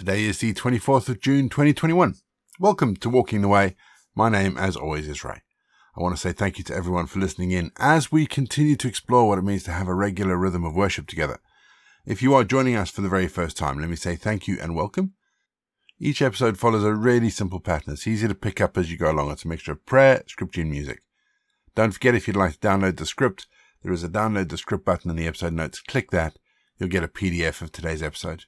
Today is the 24th of June 2021. Welcome to Walking the Way. My name, as always, is Ray. I want to say thank you to everyone for listening in as we continue to explore what it means to have a regular rhythm of worship together. If you are joining us for the very first time, let me say thank you and welcome. Each episode follows a really simple pattern. It's easy to pick up as you go along. It's a mixture of prayer, scripture, and music. Don't forget if you'd like to download the script, there is a download the script button in the episode notes. Click that. You'll get a PDF of today's episode.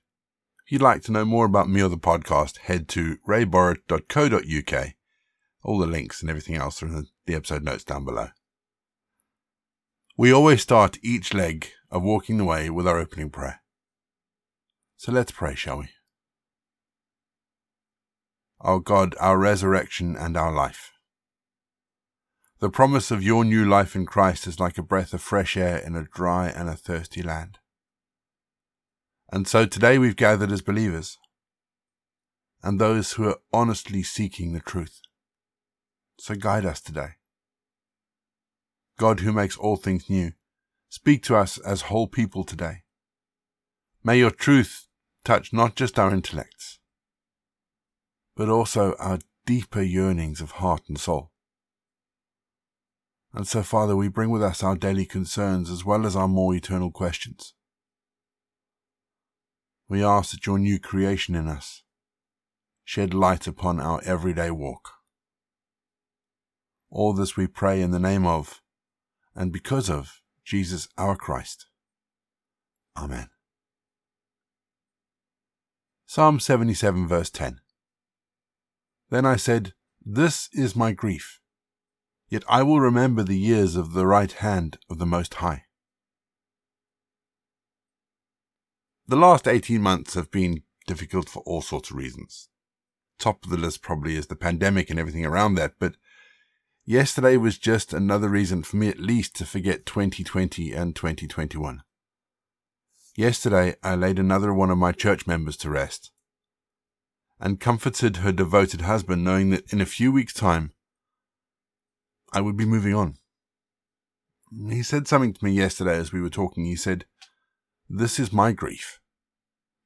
If you'd like to know more about me or the podcast, head to rayborrett.co.uk. All the links and everything else are in the episode notes down below. We always start each leg of walking the way with our opening prayer. So let's pray, shall we? Our God, our resurrection and our life. The promise of your new life in Christ is like a breath of fresh air in a dry and a thirsty land. And so today we've gathered as believers and those who are honestly seeking the truth. So guide us today. God, who makes all things new, speak to us as whole people today. May your truth touch not just our intellects, but also our deeper yearnings of heart and soul. And so, Father, we bring with us our daily concerns as well as our more eternal questions. We ask that your new creation in us shed light upon our everyday walk. All this we pray in the name of and because of Jesus our Christ. Amen. Psalm 77 verse 10. Then I said, This is my grief Yet I will remember the years of the right hand of the Most High. The last 18 months have been difficult for all sorts of reasons. Top of the list probably is the pandemic and everything around that, but yesterday was just another reason for me at least to forget 2020 and 2021. Yesterday I laid another one of my church members to rest and comforted her devoted husband knowing that in a few weeks' time I would be moving on. He said something to me yesterday as we were talking. He said, This is my grief.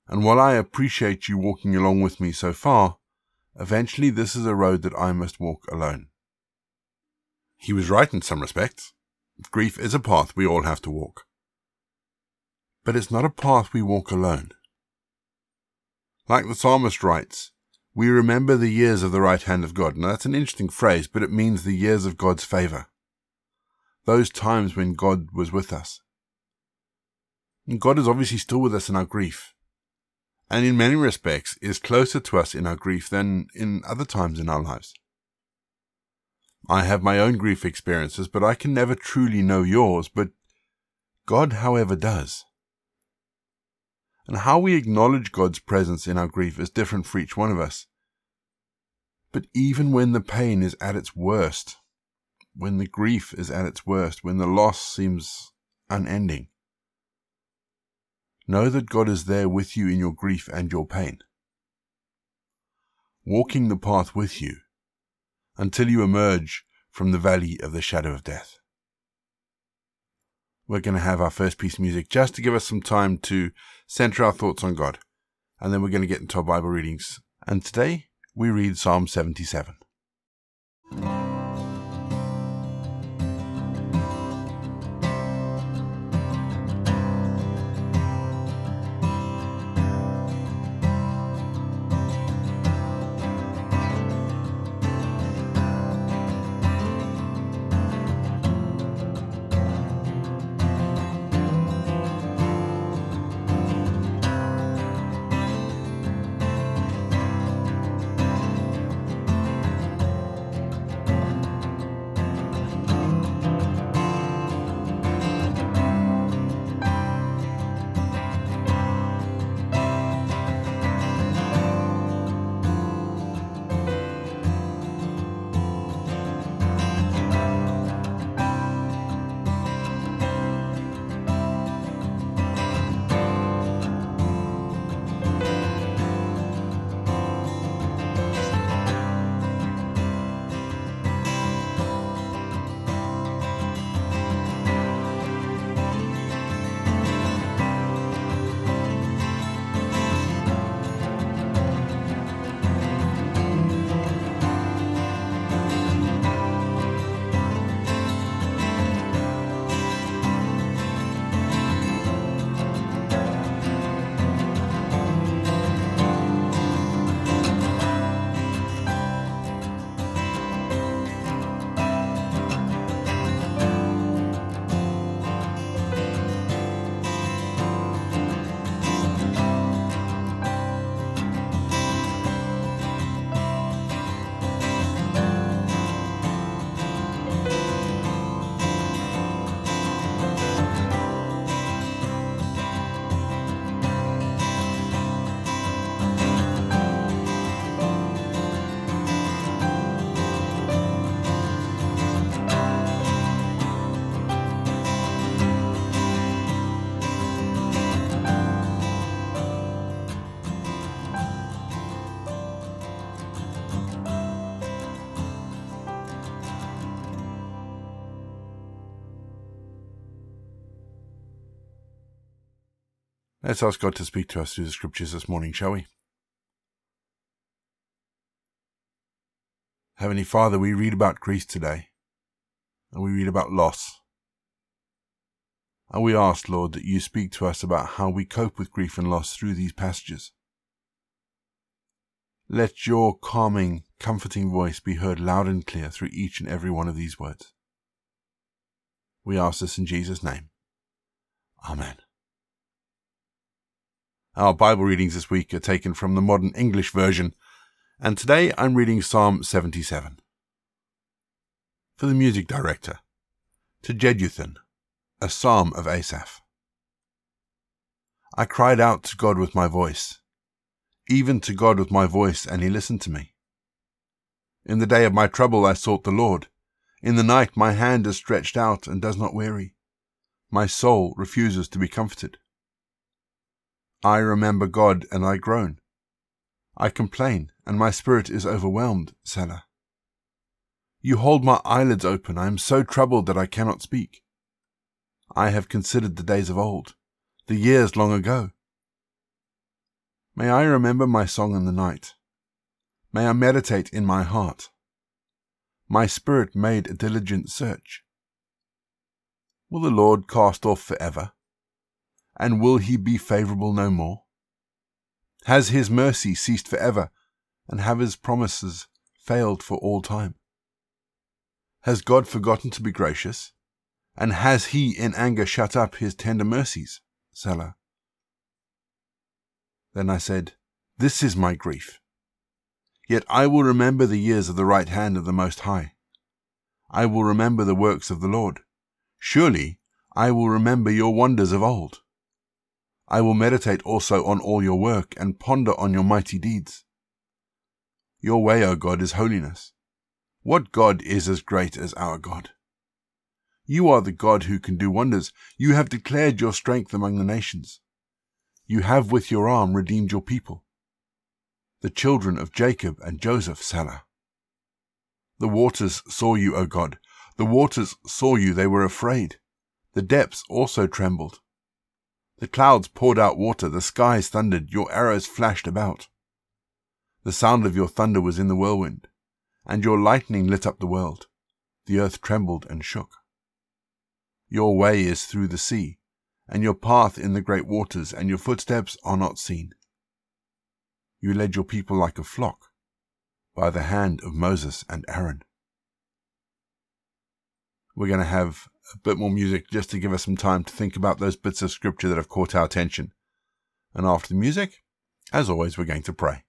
And while I appreciate you walking along with me so far, eventually this is a road that I must walk alone. He was right in some respects. Grief is a path we all have to walk. But it's not a path we walk alone. Like the psalmist writes, we remember the years of the right hand of God. Now, that's an interesting phrase, but it means the years of God's favor. Those times when God was with us. And God is obviously still with us in our grief. And in many respects is closer to us in our grief than in other times in our lives. I have my own grief experiences, but I can never truly know yours, but God, however, does. And how we acknowledge God's presence in our grief is different for each one of us. But even when the pain is at its worst, when the grief is at its worst, when the loss seems unending, know that God is there with you in your grief and your pain, walking the path with you until you emerge from the valley of the shadow of death we're going to have our first piece of music just to give us some time to center our thoughts on God. And then we're going to get into our Bible readings. And today we read Psalm 77. Let's ask God to speak to us through the scriptures this morning, shall we? Heavenly Father, we read about grief today, and we read about loss. And we ask, Lord, that you speak to us about how we cope with grief and loss through these passages. Let your calming, comforting voice be heard loud and clear through each and every one of these words. We ask this in Jesus' name. Amen. Our Bible readings this week are taken from the Modern English Version, and today I'm reading Psalm 77. For the music director, to Jeduthun, a psalm of Asaph. I cried out to God with my voice, even to God with my voice, and he listened to me. In the day of my trouble I sought the Lord. In the night my hand is stretched out and does not weary. My soul refuses to be comforted. I remember God and I groan. I complain and my spirit is overwhelmed, Selah. You hold my eyelids open. I am so troubled that I cannot speak. I have considered the days of old, the years long ago. May I remember my song in the night. May I meditate in my heart. My spirit made a diligent search. Will the Lord cast off forever? And will he be favorable no more? Has his mercy ceased for ever, and have his promises failed for all time? Has God forgotten to be gracious? And has he in anger shut up his tender mercies? Selah. Then I said, This is my grief. Yet I will remember the years of the right hand of the Most High. I will remember the works of the Lord. Surely I will remember your wonders of old. I will meditate also on all your work and ponder on your mighty deeds. Your way, O God, is holiness. What God is as great as our God? You are the God who can do wonders. You have declared your strength among the nations. You have with your arm redeemed your people, the children of Jacob and Joseph, Selah. The waters saw you, O God. The waters saw you, they were afraid. The depths also trembled. The clouds poured out water, the skies thundered, your arrows flashed about. The sound of your thunder was in the whirlwind, and your lightning lit up the world. The earth trembled and shook. Your way is through the sea, and your path in the great waters, and your footsteps are not seen. You led your people like a flock by the hand of Moses and Aaron. We're going to have a bit more music just to give us some time to think about those bits of scripture that have caught our attention. And after the music, as always, we're going to pray.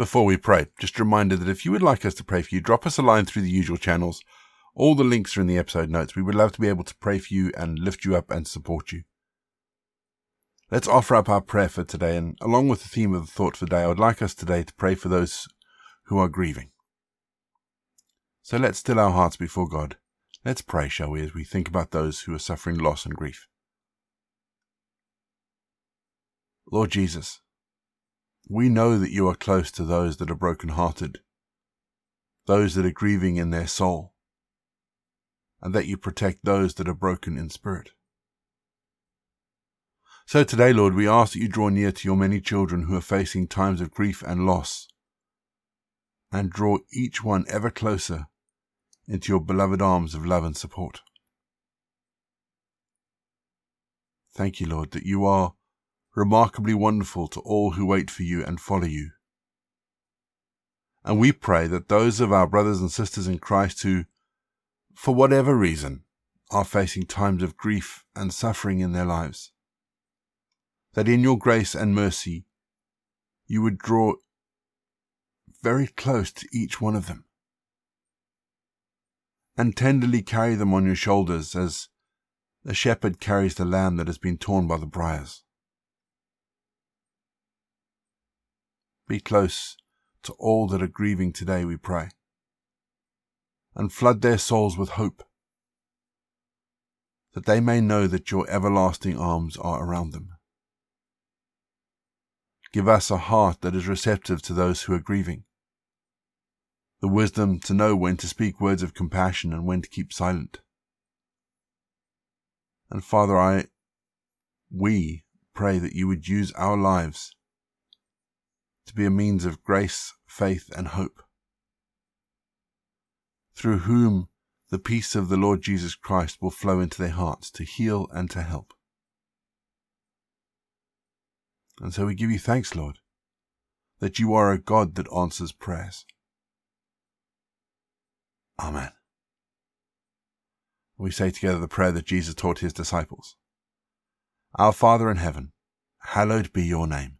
Before we pray, just a reminder that if you would like us to pray for you, drop us a line through the usual channels. All the links are in the episode notes. We would love to be able to pray for you and lift you up and support you. Let's offer up our prayer for today, and along with the theme of the thought for the day, I would like us today to pray for those who are grieving. So let's still our hearts before God. Let's pray, shall we, as we think about those who are suffering loss and grief. Lord Jesus, we know that you are close to those that are broken-hearted, those that are grieving in their soul, and that you protect those that are broken in spirit. So today, Lord, we ask that you draw near to your many children who are facing times of grief and loss, and draw each one ever closer into your beloved arms of love and support. Thank you, Lord, that you are remarkably wonderful to all who wait for you and follow you. And we pray that those of our brothers and sisters in Christ who, for whatever reason, are facing times of grief and suffering in their lives, that in your grace and mercy you would draw very close to each one of them and tenderly carry them on your shoulders as a shepherd carries the lamb that has been torn by the briars. Be close to all that are grieving today, we pray, and flood their souls with hope, that they may know that your everlasting arms are around them. Give us a heart that is receptive to those who are grieving, the wisdom to know when to speak words of compassion and when to keep silent. And Father, I, we pray that you would use our lives to be a means of grace, faith, and hope, through whom the peace of the Lord Jesus Christ will flow into their hearts to heal and to help. And so we give you thanks, Lord, that you are a God that answers prayers. Amen. We say together the prayer that Jesus taught his disciples. Our Father in heaven, hallowed be your name.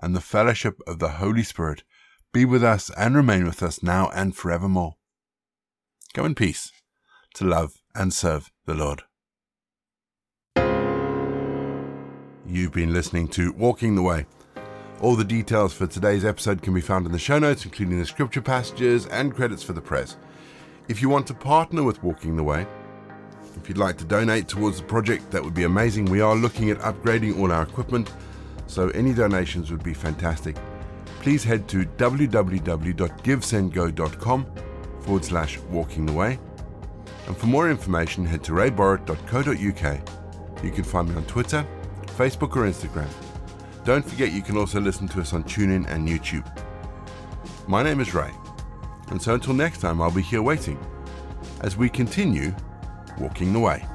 and the fellowship of the Holy Spirit be with us and remain with us now and forevermore. Go in peace to love and serve the Lord. You've been listening to Walking the Way. All the details for today's episode can be found in the show notes, including the scripture passages and credits for the press. If you want to partner with Walking the Way, if you'd like to donate towards the project, that would be amazing. We are looking at upgrading all our equipment, so any donations would be fantastic. Please head to www.givesendgo.com forward slash walking the way. And for more information, head to rayborrett.co.uk. You can find me on Twitter Facebook or Instagram. Don't forget you can also listen to us on TuneIn and YouTube. My name is Ray, and so until next time, I'll be here waiting as we continue walking the way.